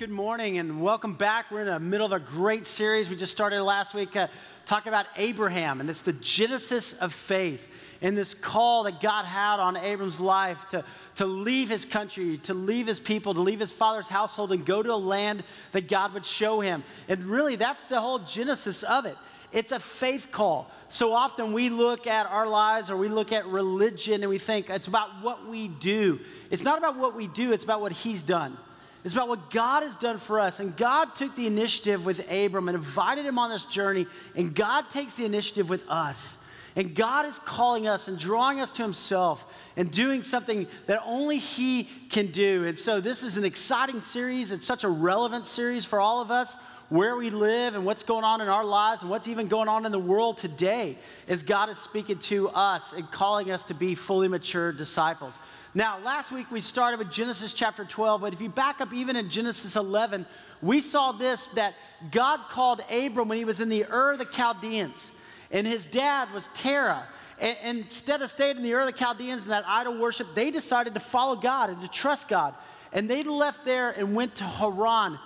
Good morning and welcome back. We're in the middle of a great series. We just started last week uh, talking about Abraham, and it's the genesis of faith and this call that God had on Abram's life to, to leave his country, to leave his people, to leave his father's household, and go to a land that God would show him. And really, that's the whole genesis of it. It's a faith call. So often we look at our lives or we look at religion and we think it's about what we do. It's not about what we do, it's about what He's done. It's about what God has done for us. And God took the initiative with Abram and invited him on this journey. And God takes the initiative with us. And God is calling us and drawing us to Himself and doing something that only He can do. And so, this is an exciting series. It's such a relevant series for all of us where we live and what's going on in our lives and what's even going on in the world today as God is speaking to us and calling us to be fully mature disciples. Now, last week we started with Genesis chapter 12, but if you back up even in Genesis 11, we saw this that God called Abram when he was in the Ur of the Chaldeans, and his dad was Terah. And, instead of staying in the Ur of the Chaldeans and that idol worship, they decided to follow God and to trust God. And they left there and went to Haran.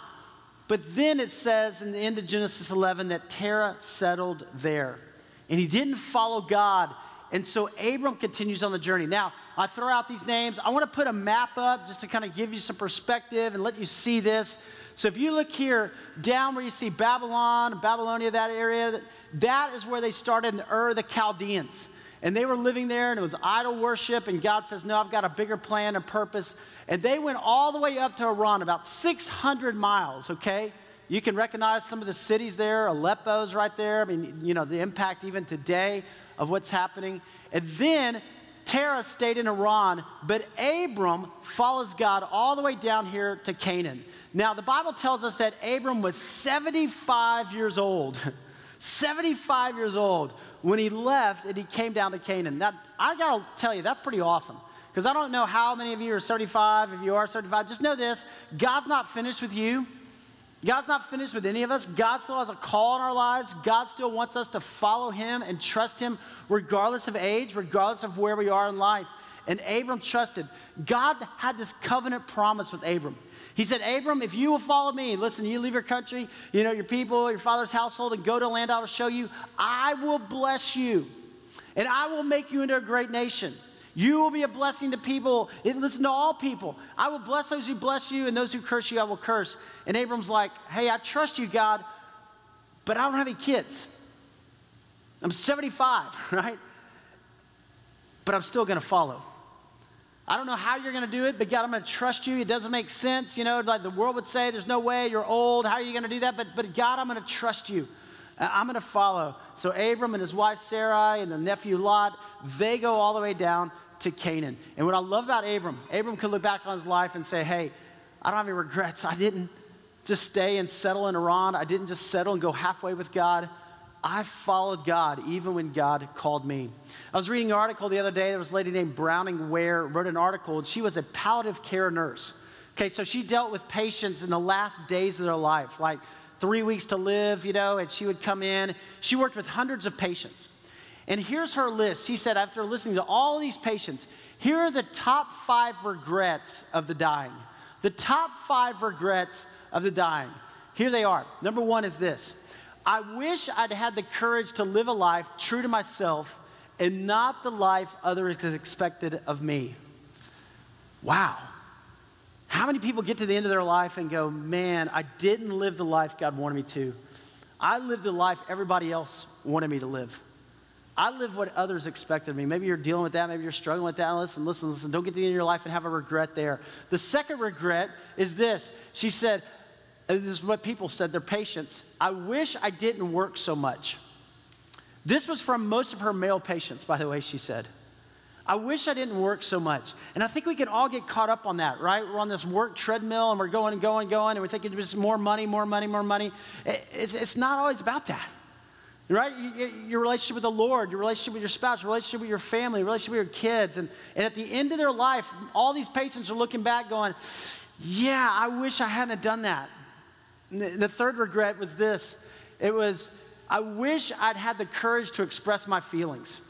But then it says in the end of Genesis 11 that Terah settled there. And he didn't follow God. And so Abram continues on the journey. Now, I throw out these names. I want to put a map up just to kind of give you some perspective and let you see this. So if you look here down where you see Babylon, Babylonia, that area, that is where they started in Ur, the Chaldeans. And they were living there, and it was idol worship. And God says, No, I've got a bigger plan and purpose. And they went all the way up to Haran, about 600 miles, okay? You can recognize some of the cities there. Aleppo's right there. I mean, you know, the impact even today of what's happening. And then Terah stayed in Haran, but Abram follows God all the way down here to Canaan. Now, the Bible tells us that Abram was 75 years old. 75 years old when he left and he came down to Canaan. Now, I gotta tell you, that's pretty awesome. Because I don't know how many of you are 35. If you are 35, just know this God's not finished with you. God's not finished with any of us. God still has a call in our lives. God still wants us to follow Him and trust Him regardless of age, regardless of where we are in life. And Abram trusted. God had this covenant promise with Abram. He said, Abram, if you will follow me, listen, you leave your country, you know, your people, your father's household, and go to a land I will show you, I will bless you. And I will make you into a great nation. You will be a blessing to people. Listen to all people. I will bless those who bless you, and those who curse you, I will curse. And Abram's like, Hey, I trust you, God, but I don't have any kids. I'm 75, right? But I'm still going to follow. I don't know how you're going to do it, but God, I'm going to trust you. It doesn't make sense. You know, like the world would say, there's no way, you're old. How are you going to do that? But, but God, I'm going to trust you. Uh, I'm going to follow. So Abram and his wife Sarai and the nephew Lot, they go all the way down to Canaan. And what I love about Abram, Abram could look back on his life and say, hey, I don't have any regrets. I didn't just stay and settle in Haran. I didn't just settle and go halfway with God. I followed God even when God called me. I was reading an article the other day. There was a lady named Bronnie Ware wrote an article, and she was a palliative care nurse. Okay, so she dealt with patients in the last days of their life, like three weeks to live, you know, and she would come in. She worked with hundreds of patients. And here's her list. She said, after listening to all these patients, here are the top five regrets of the dying. The top five regrets of the dying. Here they are. Number one is this I wish I'd had the courage to live a life true to myself and not the life others expected of me. Wow. How many people get to the end of their life and go, man, I didn't live the life God wanted me to? I lived the life everybody else wanted me to live. I live what others expected of me. Maybe you're dealing with that. Maybe you're struggling with that. Listen, listen, listen. Don't get to the end of your life and have a regret there. The second regret is this. She said, this is what people said, their patients. I wish I didn't work so much. This was from most of her male patients, by the way, she said. I wish I didn't work so much. And I think we can all get caught up on that, right? We're on this work treadmill and we're going and going and going, and we're thinking just more money, more money, more money. It's, it's not always about that. Right? Your relationship with the Lord, your relationship with your spouse, your relationship with your family, your relationship with your kids. And, and at the end of their life, all these patients are looking back going, Yeah, I wish I hadn't done that. And the third regret was this it was, I wish I'd had the courage to express my feelings.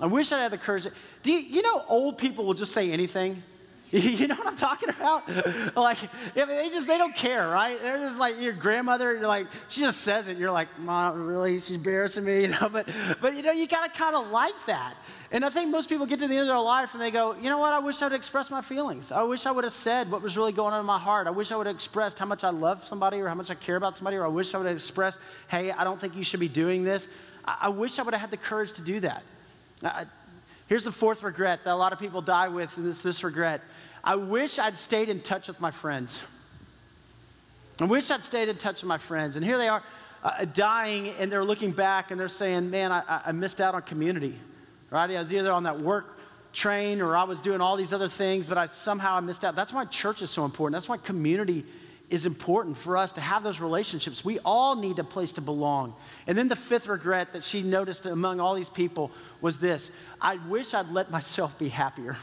I wish I had the courage. Do you, you know old people will just say anything? You know what I'm talking about? Like, they just, they don't care, right? They're just like your grandmother, you're like, she just says it. You're like, Mom, really? She's embarrassing me, you know? But, but you know, you got to kind of like that. And I think most people get to the end of their life and they go, you know what? I wish I would express my feelings. I wish I would have said what was really going on in my heart. I wish I would have expressed how much I love somebody or how much I care about somebody, or I wish I would have expressed, hey, I don't think you should be doing this. I, I wish I would have had the courage to do that. Here's the fourth regret that a lot of people die with, and it's this regret. I wish I'd stayed in touch with my friends. I wish I'd stayed in touch with my friends. And here they are uh, dying, and they're looking back and they're saying, man, I, I missed out on community right? I was either on that work train or I was doing all these other things, but I somehow I missed out. That's why church is so important. That's why community is important for us to have those relationships. We all need a place to belong. And then the fifth regret that she noticed among all these people was this I wish I'd let myself be happier.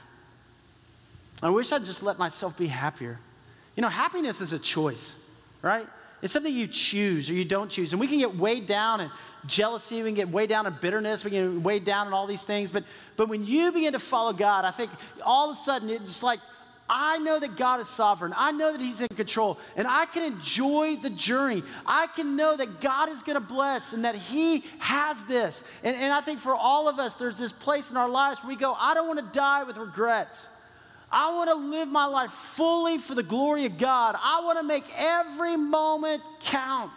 I wish I'd just let myself be happier. You know, happiness is a choice, right? It's something you choose or you don't choose. And we can get weighed down in jealousy, we can get weighed down in bitterness, we can get weighed down in all these things. But, but when you begin to follow God, I think all of a sudden it's just like, I know that God is sovereign. I know that He's in control. And I can enjoy the journey. I can know that God is going to bless and that He has this. And, and I think for all of us, there's this place in our lives where we go, I don't want to die with regrets. I want to live my life fully for the glory of God. I want to make every moment count.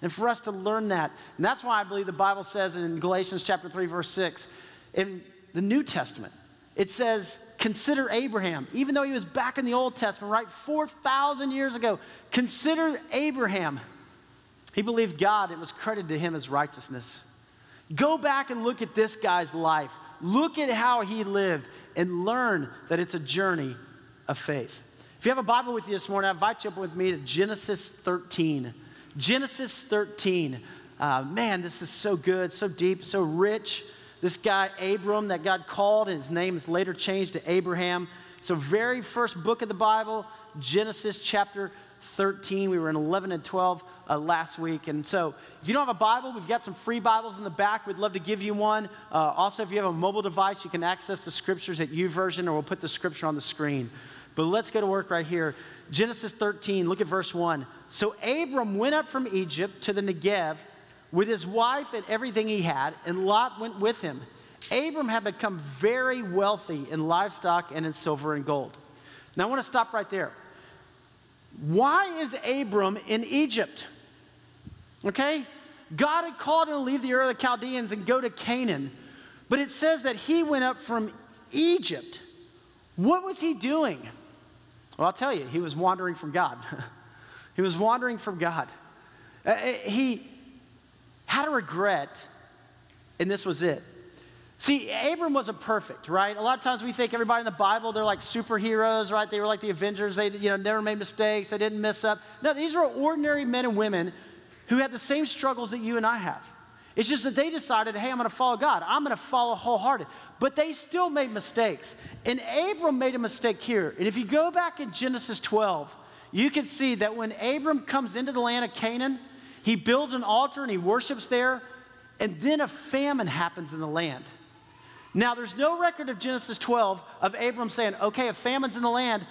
And for us to learn that. And that's why I believe the Bible says in Galatians chapter 3, verse 6, in the New Testament, it says, Consider Abraham, even though he was back in the Old Testament, right? 4,000 years ago. Consider Abraham. He believed God, it was credited to him as righteousness. Go back and look at this guy's life. Look at how he lived and learn that it's a journey of faith. If you have a Bible with you this morning, I invite you up with me to Genesis 13. Genesis 13. Uh, man, this is so good, so deep, so rich. This guy, Abram, that God called, and his name is later changed to Abraham. So, very first book of the Bible, Genesis chapter 13. We were in 11 and 12 uh, last week. And so, if you don't have a Bible, we've got some free Bibles in the back. We'd love to give you one. Uh, also, if you have a mobile device, you can access the scriptures at YouVersion, or we'll put the scripture on the screen. But let's go to work right here. Genesis 13, look at verse 1. So Abram went up from Egypt to the Negev with his wife and everything he had, and Lot went with him. Abram had become very wealthy in livestock and in silver and gold. Now I want to stop right there. Why is Abram in Egypt? Okay? God had called him to leave the Ur of the Chaldeans and go to Canaan. But it says that he went up from Egypt. What was he doing? Well, I'll tell you, he was wandering from God. he was wandering from God. Uh, uh, he had a regret, and this was it. See, Abram wasn't perfect, right? A lot of times we think everybody in the Bible, they're like superheroes, right? They were like the Avengers. They, you know, never made mistakes. They didn't mess up. No, these were ordinary men and women who had the same struggles that you and I have. It's just that they decided, hey, I'm going to follow God. I'm going to follow wholehearted. But they still made mistakes. And Abram made a mistake here. And if you go back in Genesis 12, you can see that when Abram comes into the land of Canaan, he builds an altar and he worships there. And then a famine happens in the land. Now, there's no record of Genesis 12 of Abram saying, okay, a famine's in the land.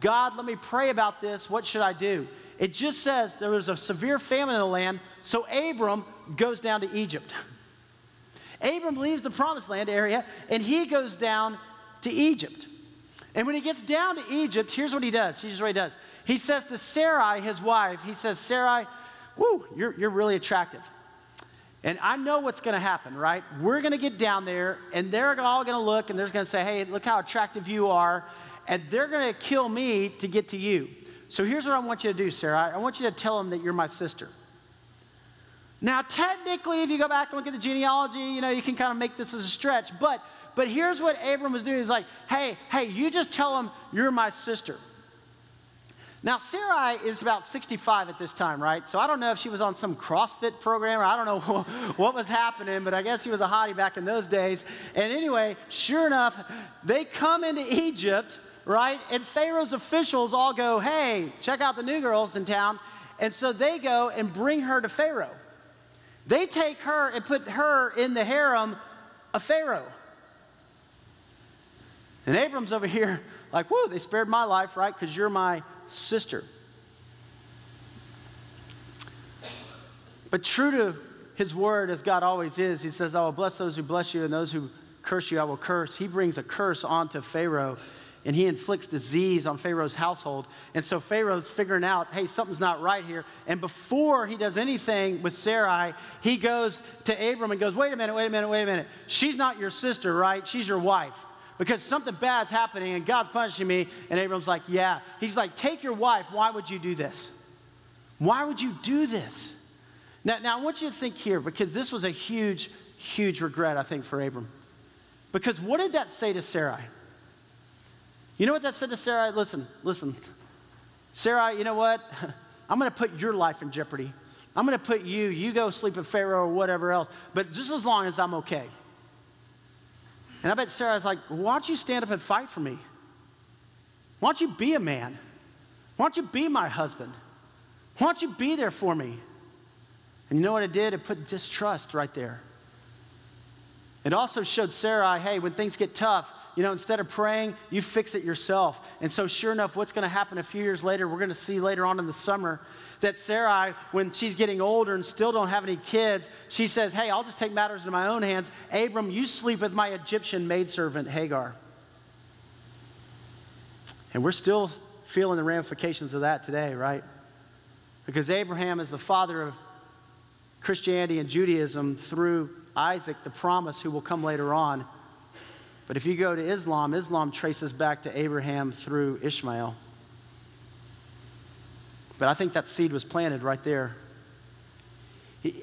God, let me pray about this. What should I do? It just says there was a severe famine in the land, so Abram goes down to Egypt. Abram leaves the promised land area and he goes down to Egypt. And when he gets down to Egypt, here's what he does. Here's what he does. He says to Sarai, his wife, he says, Sarai, whoo, you're, you're really attractive. And I know what's going to happen, right? We're going to get down there, and they're all going to look, and they're going to say, hey, look how attractive you are. And they're going to kill me to get to you. So here's what I want you to do, Sarah. I want you to tell them that you're my sister. Now, technically, if you go back and look at the genealogy, you know, you can kind of make this as a stretch. But, but here's what Abram was doing. He's like, hey, hey, you just tell them you're my sister. Now, Sarai is about 65 at this time, right? So I don't know if she was on some CrossFit program or I don't know what was happening, but I guess she was a hottie back in those days. And anyway, sure enough, they come into Egypt right? And Pharaoh's officials all go, hey, check out the new girls in town. And so they go and bring her to Pharaoh. They take her and put her in the harem of Pharaoh. And Abram's over here Like, whoo, they spared my life, right? Because you're my sister. But true to his word, as God always is, he says, I will bless those who bless you, and those who curse you, I will curse. He brings a curse onto Pharaoh and he inflicts disease on Pharaoh's household. And so Pharaoh's figuring out, hey, something's not right here. And before he does anything with Sarai, he goes to Abram and goes, wait a minute, wait a minute, wait a minute. She's not your sister, right? She's your wife. Because something bad's happening and God's punishing me. And Abram's like, yeah. He's like, take your wife. Why would you do this? Why would you do this? Now, now I want you to think here, because this was a huge, huge regret, I think, for Abram. Because what did that say to Sarai? You know what that said to Sarah? Listen, listen. Sarah, you know what? I'm going to put your life in jeopardy. I'm going to put you, you go sleep with Pharaoh or whatever else, but just as long as I'm okay. And I bet Sarah's like, why don't you stand up and fight for me? Why don't you be a man? Why don't you be my husband? Why don't you be there for me? And you know what it did? It put distrust right there. It also showed Sarah, hey, when things get tough, you know, instead of praying, you fix it yourself. And so, sure enough, what's going to happen a few years later, we're going to see later on in the summer that Sarai, when she's getting older and still don't have any kids, she says, Hey, I'll just take matters into my own hands. Abram, you sleep with my Egyptian maidservant, Hagar. And we're still feeling the ramifications of that today, right? Because Abraham is the father of Christianity and Judaism through Isaac, the promise who will come later on. But if you go to Islam, Islam traces back to Abraham through Ishmael. But I think that seed was planted right there.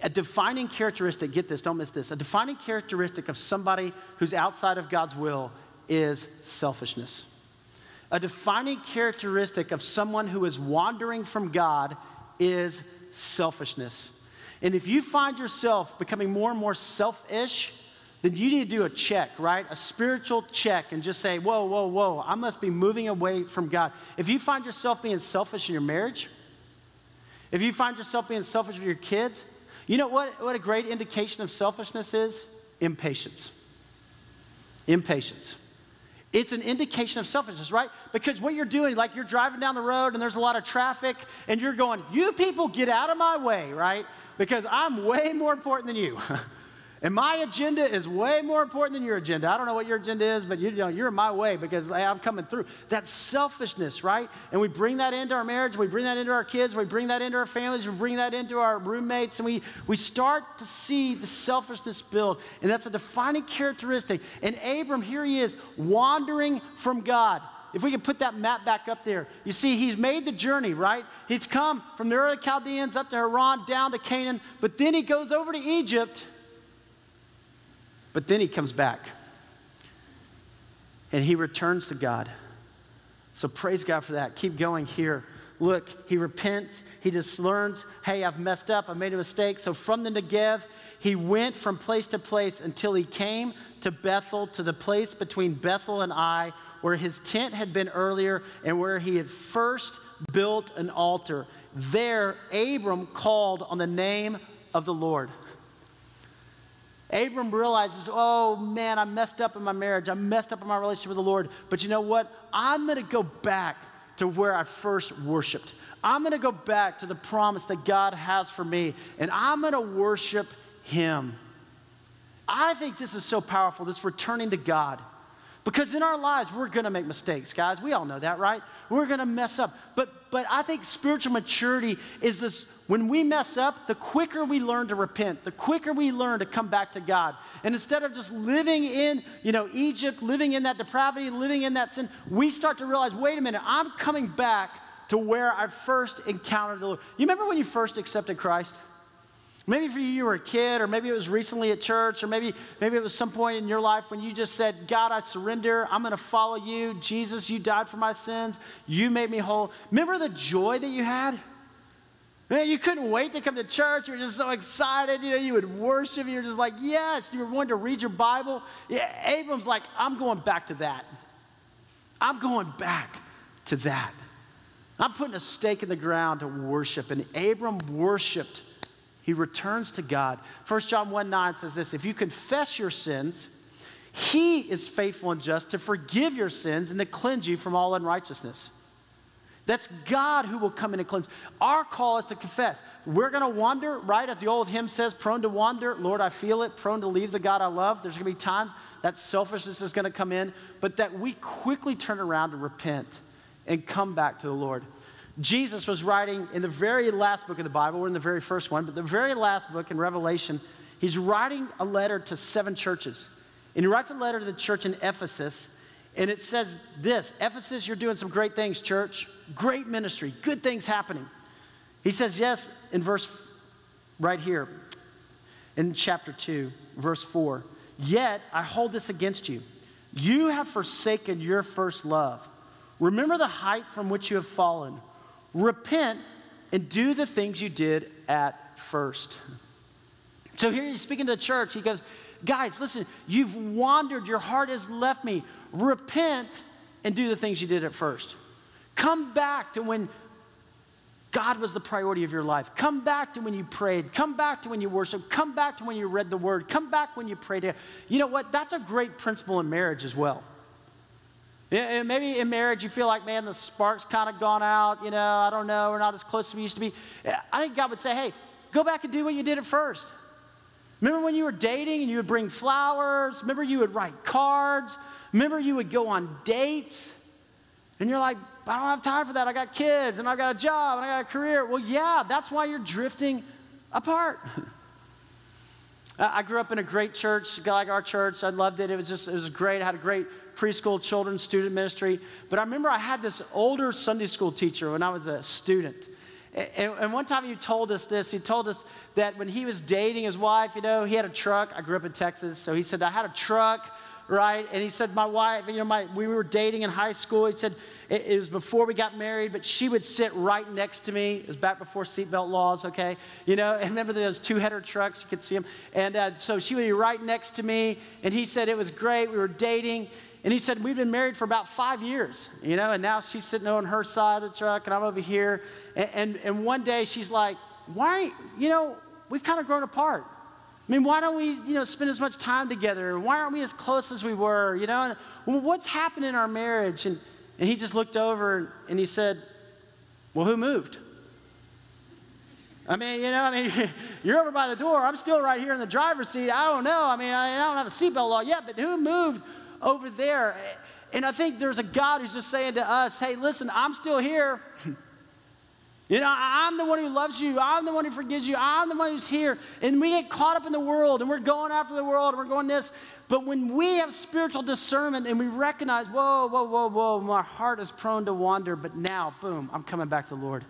A defining characteristic, get this, don't miss this. A defining characteristic of somebody who's outside of God's will is selfishness. A defining characteristic of someone who is wandering from God is selfishness. And if you find yourself becoming more and more selfish, then you need to do a check, right? A spiritual check and just say, whoa, whoa, whoa, I must be moving away from God. If you find yourself being selfish in your marriage, if you find yourself being selfish with your kids, you know what, what a great indication of selfishness is? Impatience. Impatience. It's an indication of selfishness, right? Because what you're doing, like you're driving down the road and there's a lot of traffic and you're going, you people get out of my way, right? Because I'm way more important than you. And my agenda is way more important than your agenda. I don't know what your agenda is, but you know, you're in my way because hey, I'm coming through. That's selfishness, right? And we bring that into our marriage, we bring that into our kids, we bring that into our families, we bring that into our roommates, and we, we start to see the selfishness build. And that's a defining characteristic. And Abram, here he is, wandering from God. If we could put that map back up there, you see, he's made the journey, right? He's come from the early Chaldeans up to Haran, down to Canaan, but then he goes over to Egypt but then he comes back and he returns to God. So praise God for that. Keep going here. Look, he repents. He just learns, hey, I've messed up. I made a mistake. So from the Negev, he went from place to place until he came to Bethel, to the place between Bethel and Ai, where his tent had been earlier and where he had first built an altar. There, Abram called on the name of the Lord. Abram realizes, oh man, I messed up in my marriage. I messed up in my relationship with the Lord. But you know what? I'm going to go back to where I first worshiped. I'm going to go back to the promise that God has for me, and I'm going to worship Him. I think this is so powerful, this returning to God. Because in our lives, we're going to make mistakes, guys. We all know that, right? We're going to mess up. But, but I think spiritual maturity is this when we mess up, the quicker we learn to repent, the quicker we learn to come back to God. And instead of just living in, you know, Egypt, living in that depravity, living in that sin, we start to realize, wait a minute, I'm coming back to where I first encountered the Lord. You remember when you first accepted Christ? Maybe for you, you were a kid, or maybe it was recently at church, or maybe, maybe it was some point in your life when you just said, God, I surrender. I'm going to follow you. Jesus, you died for my sins. You made me whole. Remember the joy that you had? Man, you couldn't wait to come to church. You were just so excited. You know, you would worship. You were just like, yes. You were wanting to read your Bible. Yeah, Abram's like, I'm going back to that. I'm going back to that. I'm putting a stake in the ground to worship. And Abram worshiped. He returns to God. 1 John 1 9 says this If you confess your sins, He is faithful and just to forgive your sins and to cleanse you from all unrighteousness. That's God who will come in and cleanse. Our call is to confess. We're going to wander, right? As the old hymn says, prone to wander. Lord, I feel it. Prone to leave the God I love. There's going to be times that selfishness is going to come in, but that we quickly turn around and repent and come back to the Lord. Jesus was writing in the very last book of the Bible, we're in the very first one, but the very last book in Revelation, he's writing a letter to seven churches. And he writes a letter to the church in Ephesus, and it says this Ephesus, you're doing some great things, church. Great ministry, good things happening. He says, yes, in verse right here, in chapter 2, verse 4. Yet I hold this against you. You have forsaken your first love. Remember the height from which you have fallen. Repent and do the things you did at first. So here he's speaking to the church. He goes, Guys, listen, you've wandered. Your heart has left me. Repent and do the things you did at first. Come back to when God was the priority of your life. Come back to when you prayed. Come back to when you worshiped. Come back to when you read the word. Come back when you prayed. You know what? That's a great principle in marriage as well. Maybe in marriage you feel like, man, the spark's kind of gone out. You know, I don't know. We're not as close as we used to be. I think God would say, hey, go back and do what you did at first. Remember when you were dating and you would bring flowers? Remember you would write cards? Remember you would go on dates? And you're like, I don't have time for that. I got kids and I've got a job and I got a career. Well, yeah, that's why you're drifting apart. I grew up in a great church, like our church. I loved it. It was just, it was great. I had a great preschool children's student ministry. But I remember I had this older Sunday school teacher when I was a student. And, one time he told us this. He told us that when he was dating his wife, you know, he had a truck. I grew up in Texas. So he said, I had a truck right? And he said, My wife, you know, my, we were dating in high school. He said, it, it, was before we got married, but she would sit right next to me. It was back before seatbelt laws, okay? You know, and remember those two header trucks? You could see them. And uh, so she would be right next to me. And he said, It was great. We were dating. And he said, We've been married for about five years, you know, and now she's sitting on her side of the truck and I'm over here. And, and, and one day she's like, Why, you know, we've kind of grown apart. I mean, why don't we, you know, spend as much time together? Why aren't we as close as we were? You know, well, what's happened in our marriage? And, and he just looked over and he said, Well, who moved? I mean, you know, I mean, you're over by the door. I'm still right here in the driver's seat. I don't know. I mean, I, I don't have a seatbelt law yet, but who moved over there? And I think there's a God who's just saying to us, Hey, listen, I'm still here. You know, I'm the one who loves you. I'm the one who forgives you. I'm the one who's here. And we get caught up in the world and we're going after the world and we're going this. But when we have spiritual discernment and we recognize, whoa, whoa, whoa, whoa, my heart is prone to wander, but now, boom, I'm coming back to the Lord.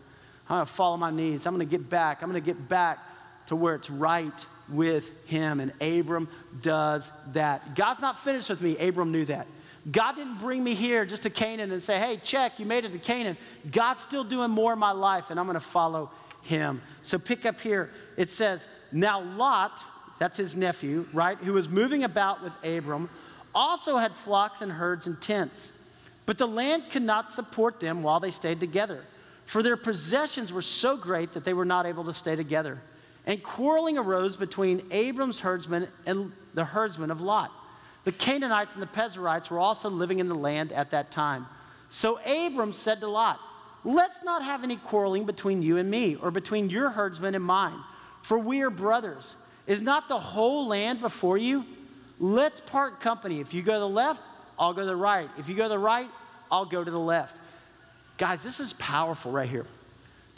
I'm going to follow my needs. I'm going to get back. I'm going to get back to where it's right with Him. And Abram does that. God's not finished with me. Abram knew that. God didn't bring me here just to Canaan and say, hey, check, you made it to Canaan. God's still doing more in my life, and I'm going to follow him. So pick up here. It says, Now Lot, that's his nephew, right, who was moving about with Abram, also had flocks and herds and tents. But the land could not support them while they stayed together, for their possessions were so great that they were not able to stay together. And quarreling arose between Abram's herdsmen and the herdsmen of Lot. The Canaanites and the Perizzites were also living in the land at that time. So Abram said to Lot, Let's not have any quarreling between you and me, or between your herdsmen and mine, for we are brothers. Is not the whole land before you? Let's part company. If you go to the left, I'll go to the right. If you go to the right, I'll go to the left. Guys, this is powerful right here.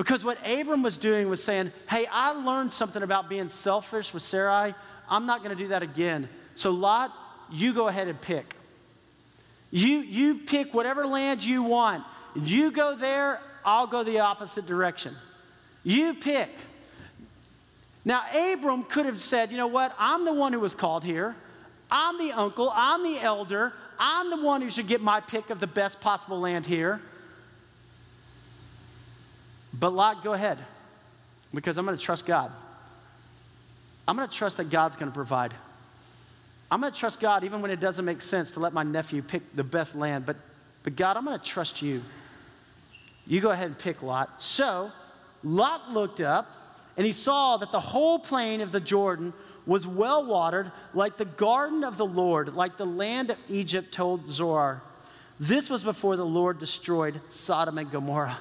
Because what Abram was doing was saying, Hey, I learned something about being selfish with Sarai. I'm not going to do that again. So, Lot, you go ahead and pick. You, you pick whatever land you want. You go there, I'll go the opposite direction. You pick. Now, Abram could have said, you know what? I'm the one who was called here. I'm the uncle. I'm the elder. I'm the one who should get my pick of the best possible land here. But Lot, go ahead because I'm going to trust God. I'm going to trust that God's going to provide. I'm going to trust God even when it doesn't make sense to let my nephew pick the best land. But, but God, I'm going to trust you. You go ahead and pick Lot. So Lot looked up and he saw that the whole plain of the Jordan was well watered, like the garden of the Lord, like the land of Egypt, told Zoar. This was before the Lord destroyed Sodom and Gomorrah.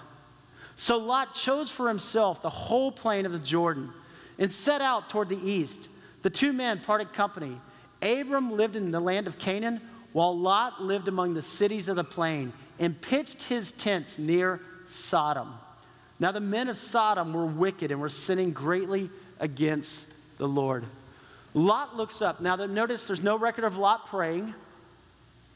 So Lot chose for himself the whole plain of the Jordan and set out toward the east. The two men parted company. Abram lived in the land of Canaan, while Lot lived among the cities of the plain and pitched his tents near Sodom. Now, the men of Sodom were wicked and were sinning greatly against the Lord. Lot looks up. Now, notice there's no record of Lot praying.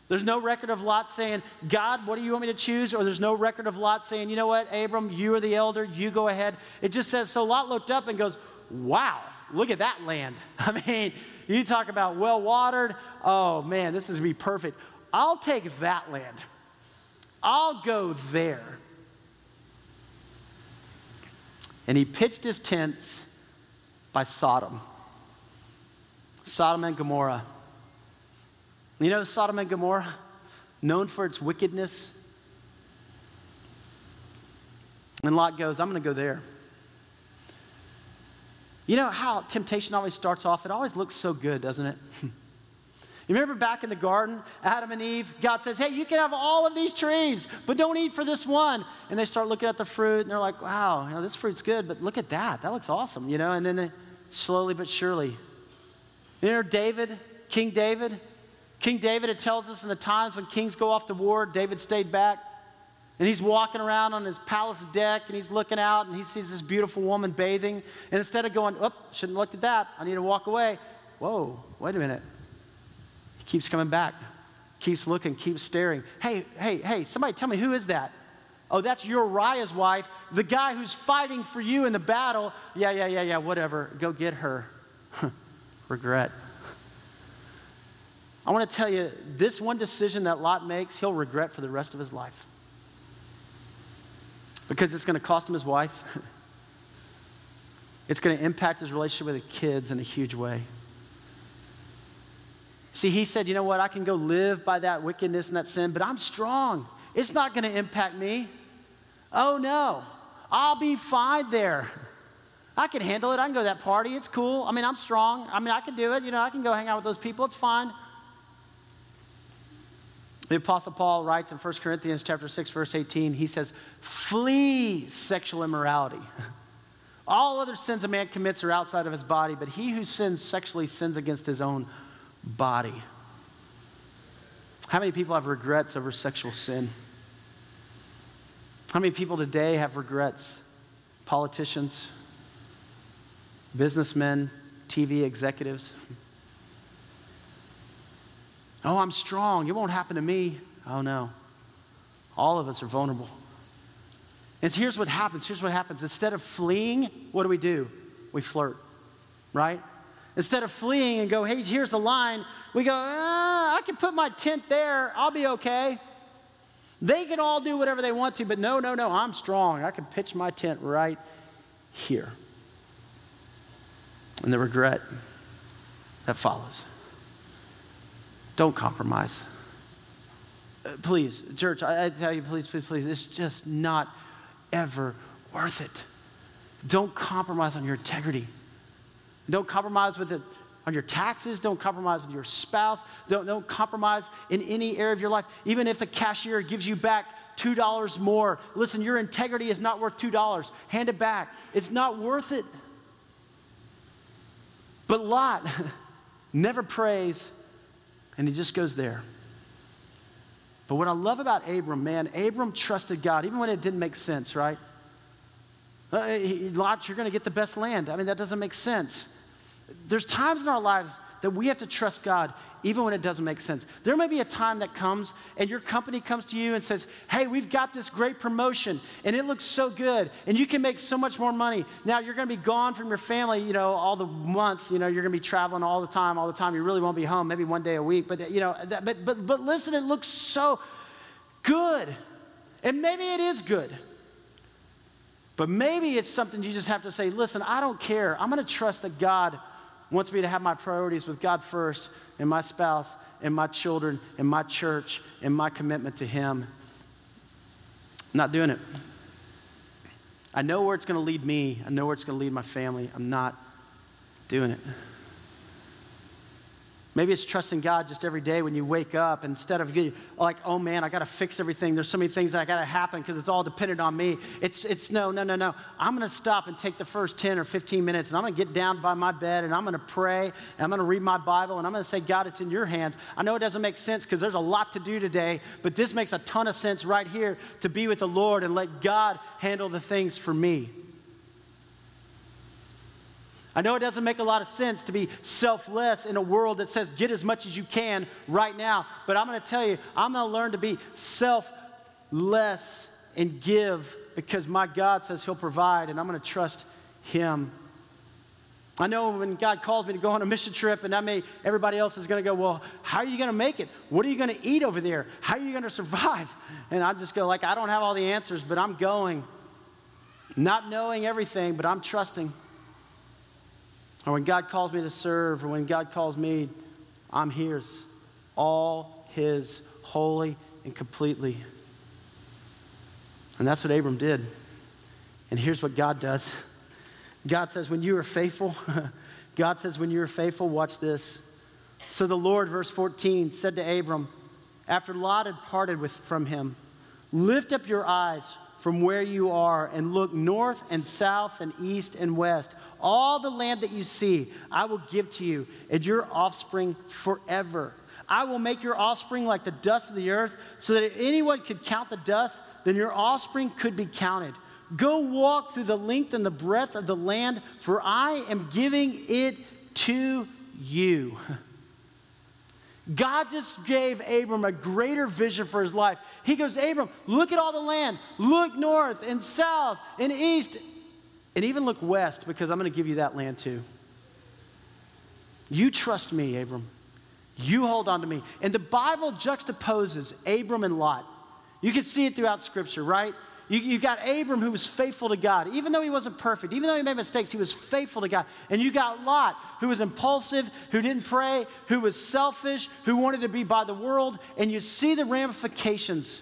There's no record of Lot saying, God, what do you want me to choose? Or there's no record of Lot saying, you know what, Abram, you are the elder, you go ahead. It just says, so Lot looked up and goes, wow, look at that land. I mean, you talk about well watered. Oh man, this is be perfect. I'll take that land. I'll go there. And he pitched his tents by Sodom. Sodom and Gomorrah. You know Sodom and Gomorrah? Known for its wickedness. And Lot goes, I'm going to go there. You know how temptation always starts off? It always looks so good, doesn't it? you remember back in the garden, Adam and Eve, God says, Hey, you can have all of these trees, but don't eat for this one. And they start looking at the fruit and they're like, Wow, you know, this fruit's good, but look at that. That looks awesome, you know? And then they, slowly but surely. You know, David, King David? King David, it tells us in the times when kings go off to war, David stayed back. And he's walking around on his palace deck and he's looking out and he sees this beautiful woman bathing. And instead of going, oh, shouldn't look at that, I need to walk away. Whoa, wait a minute. He keeps coming back, keeps looking, keeps staring. Hey, hey, hey, somebody tell me, who is that? Oh, that's Uriah's wife, the guy who's fighting for you in the battle. Yeah, yeah, yeah, yeah, whatever. Go get her. Regret. I want to tell you this one decision that Lot makes, he'll regret for the rest of his life because it's going to cost him his wife. it's going to impact his relationship with the kids in a huge way. See, he said, you know what, I can go live by that wickedness and that sin, but I'm strong. It's not going to impact me. Oh no, I'll be fine there. I can handle it. I can go to that party. It's cool. I mean, I'm strong. I mean, I can do it. You know, I can go hang out with those people. It's fine. The Apostle Paul writes in 1 Corinthians chapter 6, verse 18, he says, flee sexual immorality. All other sins a man commits are outside of his body, but he who sins sexually sins against his own body. How many people have regrets over sexual sin? How many people today have regrets? Politicians, businessmen, TV executives. Oh, I'm strong. It won't happen to me. Oh, no. All of us are vulnerable. And so here's what happens. Here's what happens. Instead of fleeing, what do we do? We flirt, right? Instead of fleeing and go, hey, here's the line, we go, ah, I can put my tent there. I'll be okay. They can all do whatever they want to, but no, no, no, I'm strong. I can pitch my tent right here. And the regret that follows. Don't compromise. Uh, please, church, I, I tell you, please, please, please, it's just not ever worth it. Don't compromise on your integrity. Don't compromise with it on your taxes. Don't compromise with your spouse. Don't, don't compromise in any area of your life. Even if the cashier gives you back $2 more, listen, your integrity is not worth $2. Hand it back. It's not worth it. But Lot never prays and he just goes there. But what I love about Abram, man, Abram trusted God, even when it didn't make sense, right? Uh, Lot, you're going to get the best land. I mean, that doesn't make sense. There's times in our lives that we have to trust God even when it doesn't make sense. There may be a time that comes and your company comes to you and says, Hey, we've got this great promotion and it looks so good and you can make so much more money. Now you're going to be gone from your family, you know, all the month. You know, you're going to be traveling all the time, all the time. You really won't be home, maybe one day a week. But, you know, that, but, but, but listen, it looks so good. And maybe it is good. But maybe it's something you just have to say, listen, I don't care. I'm going to trust that God wants me to have my priorities with God first, and my spouse, and my children, and my church, and my commitment to Him. I'm not doing it. I know where it's going to lead me. I know where it's going to lead my family. I'm not doing it. Maybe it's trusting God just every day when you wake up instead of like, oh man, I got to fix everything. There's so many things that got to happen because it's all dependent on me. It's, it's no, no, no, no. I'm going to stop and take the first 10 or 15 minutes and I'm going to get down by my bed and I'm going to pray and I'm going to read my Bible and I'm going to say, God, it's in your hands. I know it doesn't make sense because there's a lot to do today, but this makes a ton of sense right here to be with the Lord and let God handle the things for me. I know it doesn't make a lot of sense to be selfless in a world that says get as much as you can right now, but I'm going to tell you, I'm going to learn to be selfless and give because my God says He'll provide, and I'm going to trust Him. I know when God calls me to go on a mission trip, and I may, everybody else is going to go, Well, how are you going to make it? What are you going to eat over there? How are you going to survive? And I just go, like, I don't have all the answers, but I'm going. Not knowing everything, but I'm trusting. Or when God calls me to serve, or when God calls me, I'm His. All His, wholly and completely. And that's what Abram did. And here's what God does God says, when you are faithful, God says, when you are faithful, watch this. So the Lord, verse 14, said to Abram, after Lot had parted with, from him, Lift up your eyes from where you are and look north and south and east and west. All the land that you see, I will give to you and your offspring forever. I will make your offspring like the dust of the earth, so that if anyone could count the dust, then your offspring could be counted. Go walk through the length and the breadth of the land, for I am giving it to you. God just gave Abram a greater vision for his life. He goes, Abram, look at all the land. Look north and south and east and even look west because I'm going to give you that land too. You trust me, Abram. You hold on to me. And the Bible juxtaposes Abram and Lot. You can see it throughout Scripture, right? You, you got Abram who was faithful to God. Even though he wasn't perfect, even though he made mistakes, he was faithful to God. And you got Lot who was impulsive, who didn't pray, who was selfish, who wanted to be by the world. And you see the ramifications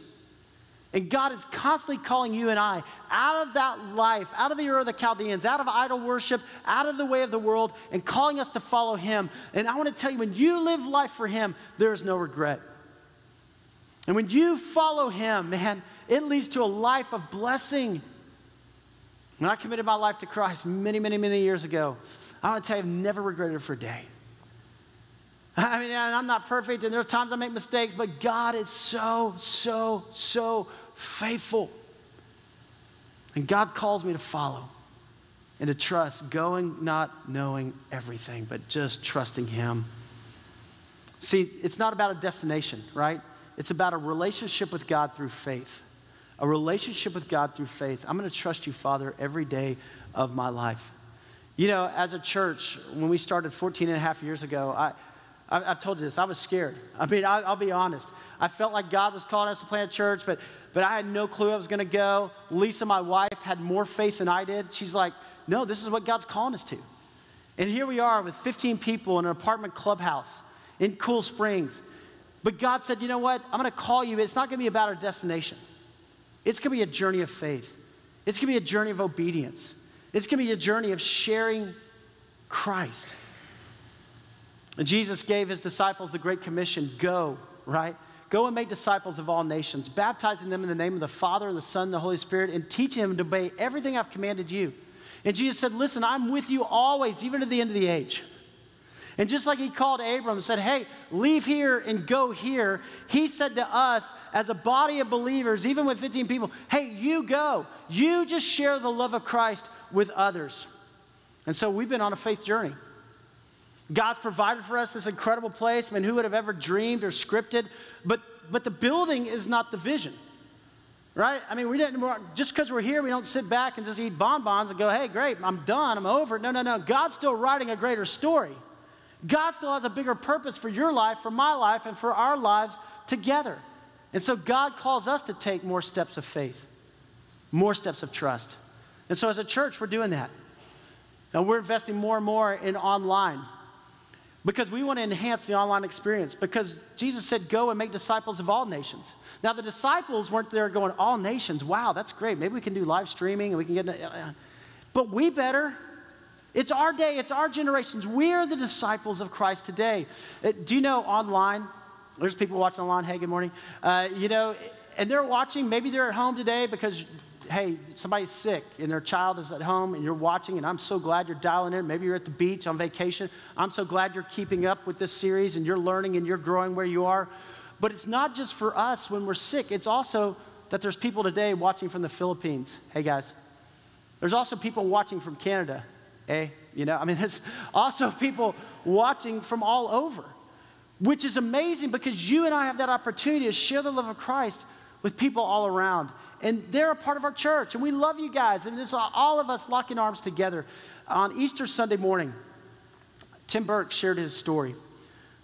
and God is constantly calling you and I out of that life, out of the Ur of the Chaldeans, out of idol worship, out of the way of the world, and calling us to follow Him. And I want to tell you, when you live life for Him, there is no regret. And when you follow Him, man, it leads to a life of blessing. When I committed my life to Christ many, many, many years ago, I want to tell you, I've never regretted it for a day. I mean, I'm not perfect, and there's times I make mistakes, but God is so, so, so faithful. And God calls me to follow and to trust, going not knowing everything, but just trusting Him. See, it's not about a destination, right? It's about a relationship with God through faith. A relationship with God through faith. I'm going to trust you, Father, every day of my life. You know, as a church, when we started 14 and a half years ago, I, I've told you this, I was scared. I mean, I'll be honest. I felt like God was calling us to plant a church, but but I had no clue I was going to go. Lisa, my wife, had more faith than I did. She's like, no, this is what God's calling us to. And here we are with 15 people in an apartment clubhouse in Cool Springs. But God said, you know what? I'm going to call you. It's not going to be about our destination, it's going to be a journey of faith, it's going to be a journey of obedience, it's going to be a journey of sharing Christ. And Jesus gave his disciples the Great Commission go, right? Go and make disciples of all nations, baptizing them in the name of the Father and the Son and the Holy Spirit, and teaching them to obey everything I've commanded you. And Jesus said, Listen, I'm with you always, even to the end of the age. And just like he called Abram and said, Hey, leave here and go here, he said to us as a body of believers, even with 15 people, Hey, you go. You just share the love of Christ with others. And so we've been on a faith journey. God's provided for us this incredible place. I mean, who would have ever dreamed or scripted? But, but the building is not the vision, right? I mean, we didn't, just because we're here, we don't sit back and just eat bonbons and go, hey, great, I'm done, I'm over. No, no, no. God's still writing a greater story. God still has a bigger purpose for your life, for my life, and for our lives together. And so God calls us to take more steps of faith, more steps of trust. And so as a church, we're doing that. Now we're investing more and more in online. Because we want to enhance the online experience. Because Jesus said, Go and make disciples of all nations. Now, the disciples weren't there going, All nations, wow, that's great. Maybe we can do live streaming and we can get. Uh, but we better. It's our day, it's our generations. We are the disciples of Christ today. Uh, do you know online? There's people watching online. Hey, good morning. Uh, you know, and they're watching, maybe they're at home today because hey, somebody's sick and their child is at home and you're watching, and I'm so glad you're dialing in. Maybe you're at the beach on vacation. I'm so glad you're keeping up with this series and you're learning and you're growing where you are. But it's not just for us when we're sick, it's also that there's people today watching from the Philippines. Hey, guys. There's also people watching from Canada. Hey, you know, I mean, there's also people watching from all over, which is amazing because you and I have that opportunity to share the love of Christ with people all around and they're a part of our church, and we love you guys. And it's all of us locking arms together. On Easter Sunday morning, Tim Burke shared his story.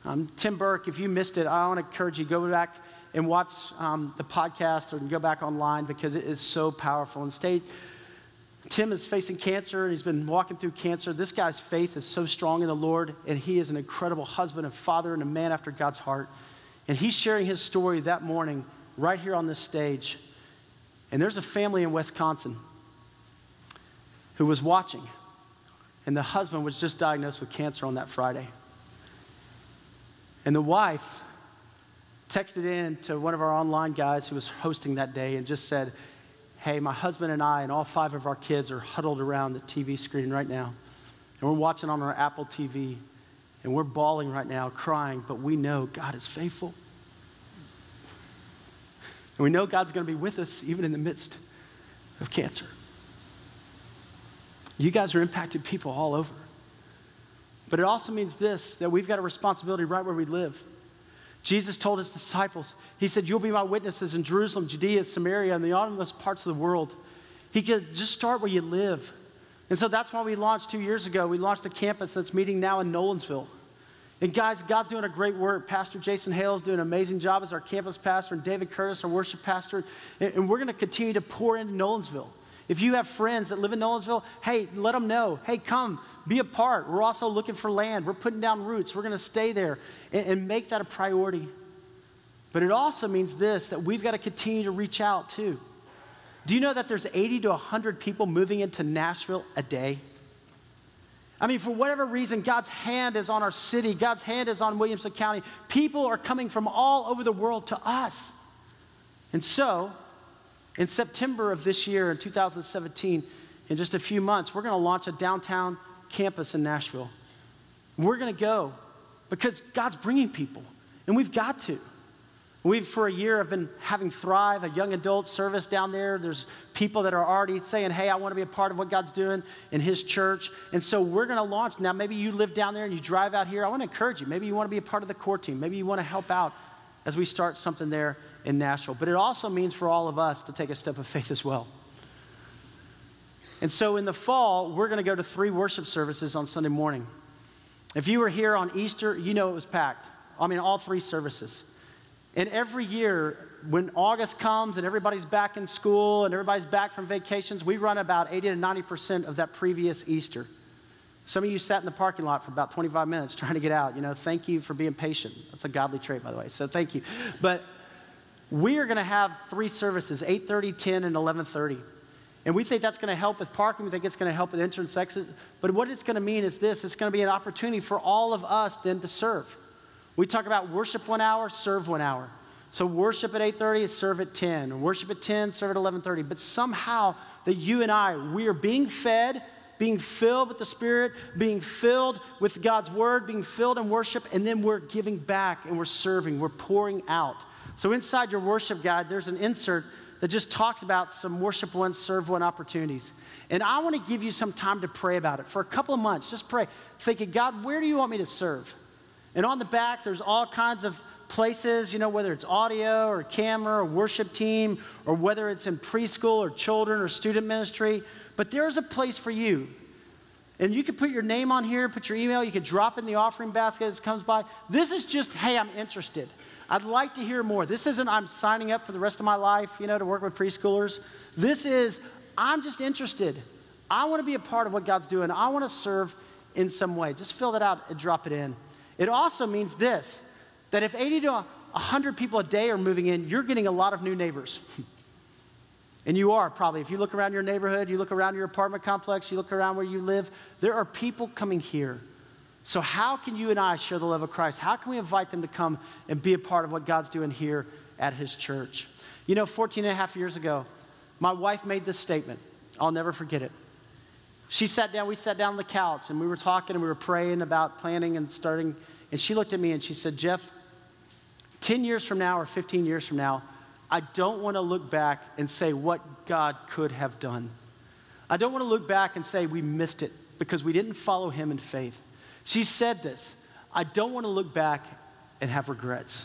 Um, Tim Burke, if you missed it, I want to encourage you go back and watch um, the podcast or go back online because it is so powerful. And stay. Tim is facing cancer and he's been walking through cancer. This guy's faith is so strong in the Lord, and he is an incredible husband and father and a man after God's heart. And he's sharing his story that morning right here on this stage. And there's a family in Wisconsin who was watching, and the husband was just diagnosed with cancer on that Friday. And the wife texted in to one of our online guys who was hosting that day and just said, Hey, my husband and I and all five of our kids are huddled around the TV screen right now. And we're watching on our Apple TV. And we're bawling right now, crying, but we know God is faithful. And we know God's going to be with us even in the midst of cancer. You guys are impacted people all over. But it also means this that we've got a responsibility right where we live. Jesus told his disciples, He said, You'll be my witnesses in Jerusalem, Judea, Samaria, and the uttermost parts of the world. He could just start where you live. And so that's why we launched two years ago. We launched a campus that's meeting now in Nolensville. And guys, God's doing a great work. Pastor Jason Hales doing an amazing job as our campus pastor, and David Curtis, our worship pastor. And, we're going to continue to pour into Nolensville. If you have friends that live in Nolensville, hey, let them know. Hey, come, be a part. We're also looking for land. We're putting down roots. We're going to stay there and, and make that a priority. But it also means this that we've got to continue to reach out too. Do you know that there's 80 to 100 people moving into Nashville a day? I mean, for whatever reason, God's hand is on our city, God's hand is on Williamson County. People are coming from all over the world to us. And so, in September of this year, in 2017, in just a few months, we're going to launch a downtown campus in Nashville. We're going to go because God's bringing people, and we've got to. We've, for a year, have been having Thrive, a young adult service down there. There's people that are already saying, hey, I want to be a part of what God's doing in His church. And so we're going to launch. Now, maybe you live down there and you drive out here. I want to encourage you. Maybe you want to be a part of the core team. Maybe you want to help out as we start something there in Nashville. But it also means for all of us to take a step of faith as well. And so in the fall, we're going to go to three worship services on Sunday morning. If you were here on Easter, you know it was packed. I mean, all three services. And every year, when August comes and everybody's back in school and everybody's back from vacations, we run about 80 to 90% of that previous Easter. Some of you sat in the parking lot for about 25 minutes trying to get out. You know, thank you for being patient. That's a godly trait, by the way. So thank you. But we are going to have three services 8.30 10 and 11.30 and we think that's going to help with parking we think it's going to help with entrance exit but what it's going to mean is this it's going to be an opportunity for all of us then to serve we talk about worship one hour, serve one hour. So worship at 8:30, serve at 10. Worship at 10, serve at 11:30. But somehow that you and I, we are being fed, being filled with the Spirit, being filled with God's word, being filled in worship, and then we're giving back and we're serving, we're pouring out. So inside your worship guide, there's an insert that just talks about some worship one, serve one opportunities. And I want to give you some time to pray about it for a couple of months. Just pray, thinking, God, where do you want me to serve? And on the back, there's all kinds of places, you know, whether it's audio or camera or worship team or whether it's in preschool or children or student ministry. But there's a place for you. And you can put your name on here, put your email, you can drop in the offering basket as it comes by. This is just, hey, I'm interested. I'd like to hear more. This isn't I'm signing up for the rest of my life, you know, to work with preschoolers. This is I'm just interested. I want to be a part of what God's doing. I want to serve in some way. Just fill that out and drop it in. It also means this that if 80 to 100 people a day are moving in, you're getting a lot of new neighbors. and you are probably. If you look around your neighborhood, you look around your apartment complex, you look around where you live, there are people coming here. So, how can you and I share the love of Christ? How can we invite them to come and be a part of what God's doing here at His church? You know, 14 and a half years ago, my wife made this statement. I'll never forget it. She sat down, we sat down on the couch, and we were talking and we were praying about planning and starting. And she looked at me and she said, Jeff, 10 years from now or 15 years from now, I don't want to look back and say what God could have done. I don't want to look back and say we missed it because we didn't follow Him in faith. She said this I don't want to look back and have regrets.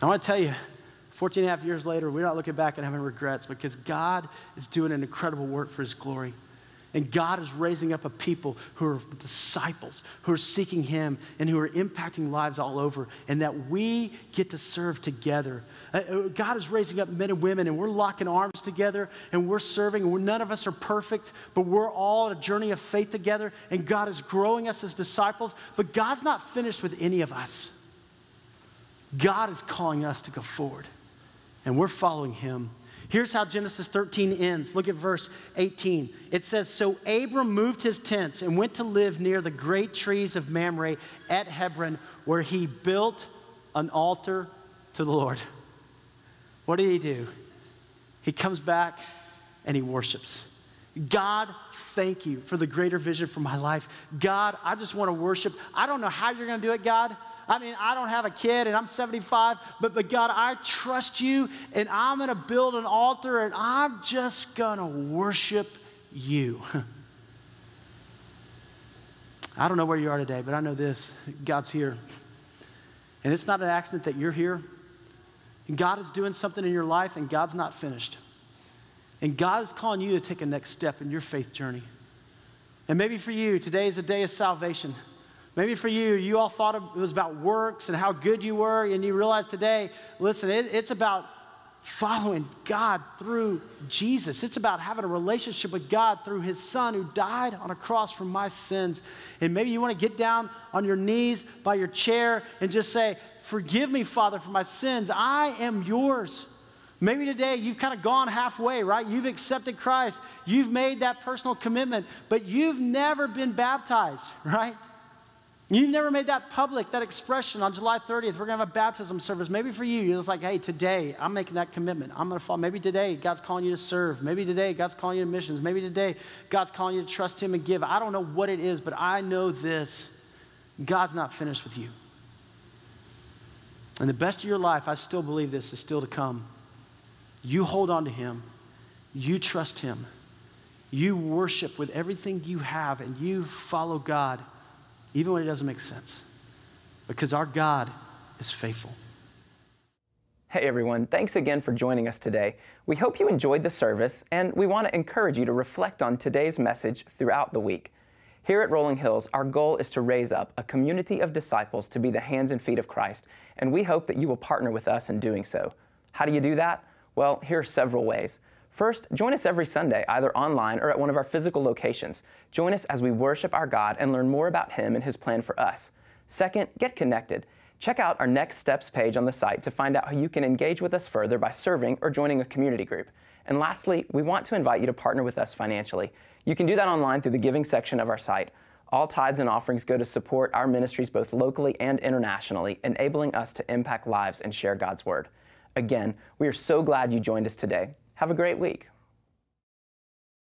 I want to tell you, 14 and a half years later, we're not looking back and having regrets because God is doing an incredible work for His glory. And God is raising up a people who are disciples, who are seeking Him, and who are impacting lives all over, and that we get to serve together. Uh, uh, God is raising up men and women, and we're locking arms together, and we're serving. And we're, none of us are perfect, but we're all on a journey of faith together, and God is growing us as disciples. But God's not finished with any of us. God is calling us to go forward, and we're following Him. Here's how Genesis 13 ends. Look at verse 18. It says So Abram moved his tents and went to live near the great trees of Mamre at Hebron, where he built an altar to the Lord. What did he do? He comes back and he worships. God, thank you for the greater vision for my life. God, I just want to worship. I don't know how you're going to do it, God. I mean, I don't have a kid and I'm 75, but, but God, I trust you and I'm going to build an altar and I'm just going to worship you. I don't know where you are today, but I know this God's here. And it's not an accident that you're here. God is doing something in your life, and God's not finished. And God is calling you to take a next step in your faith journey. And maybe for you, today is a day of salvation. Maybe for you, you all thought it was about works and how good you were, and you realize today, listen, it, it's about following God through Jesus. It's about having a relationship with God through His Son who died on a cross for my sins. And maybe you want to get down on your knees by your chair and just say, Forgive me, Father, for my sins. I am yours. Maybe today you've kind of gone halfway, right? You've accepted Christ. You've made that personal commitment, but you've never been baptized, right? You've never made that public, that expression on July 30th. We're going to have a baptism service. Maybe for you, it's like, hey, today I'm making that commitment. I'm going to follow. Maybe today God's calling you to serve. Maybe today God's calling you to missions. Maybe today God's calling you to trust Him and give. I don't know what it is, but I know this God's not finished with you. And the best of your life, I still believe this is still to come. You hold on to Him, you trust Him, you worship with everything you have, and you follow God even when it doesn't make sense, because our God is faithful. Hey everyone, thanks again for joining us today. We hope you enjoyed the service, and we want to encourage you to reflect on today's message throughout the week. Here at Rolling Hills, our goal is to raise up a community of disciples to be the hands and feet of Christ, and we hope that you will partner with us in doing so. How do you do that? Well, here are several ways. First, join us every Sunday, either online or at one of our physical locations. Join us as we worship our God and learn more about Him and His plan for us. Second, get connected. Check out our Next Steps page on the site to find out how you can engage with us further by serving or joining a community group. And lastly, we want to invite you to partner with us financially. You can do that online through the giving section of our site. All tithes and offerings go to support our ministries both locally and internationally, enabling us to impact lives and share God's Word. Again, we are so glad you joined us today. Have a great week.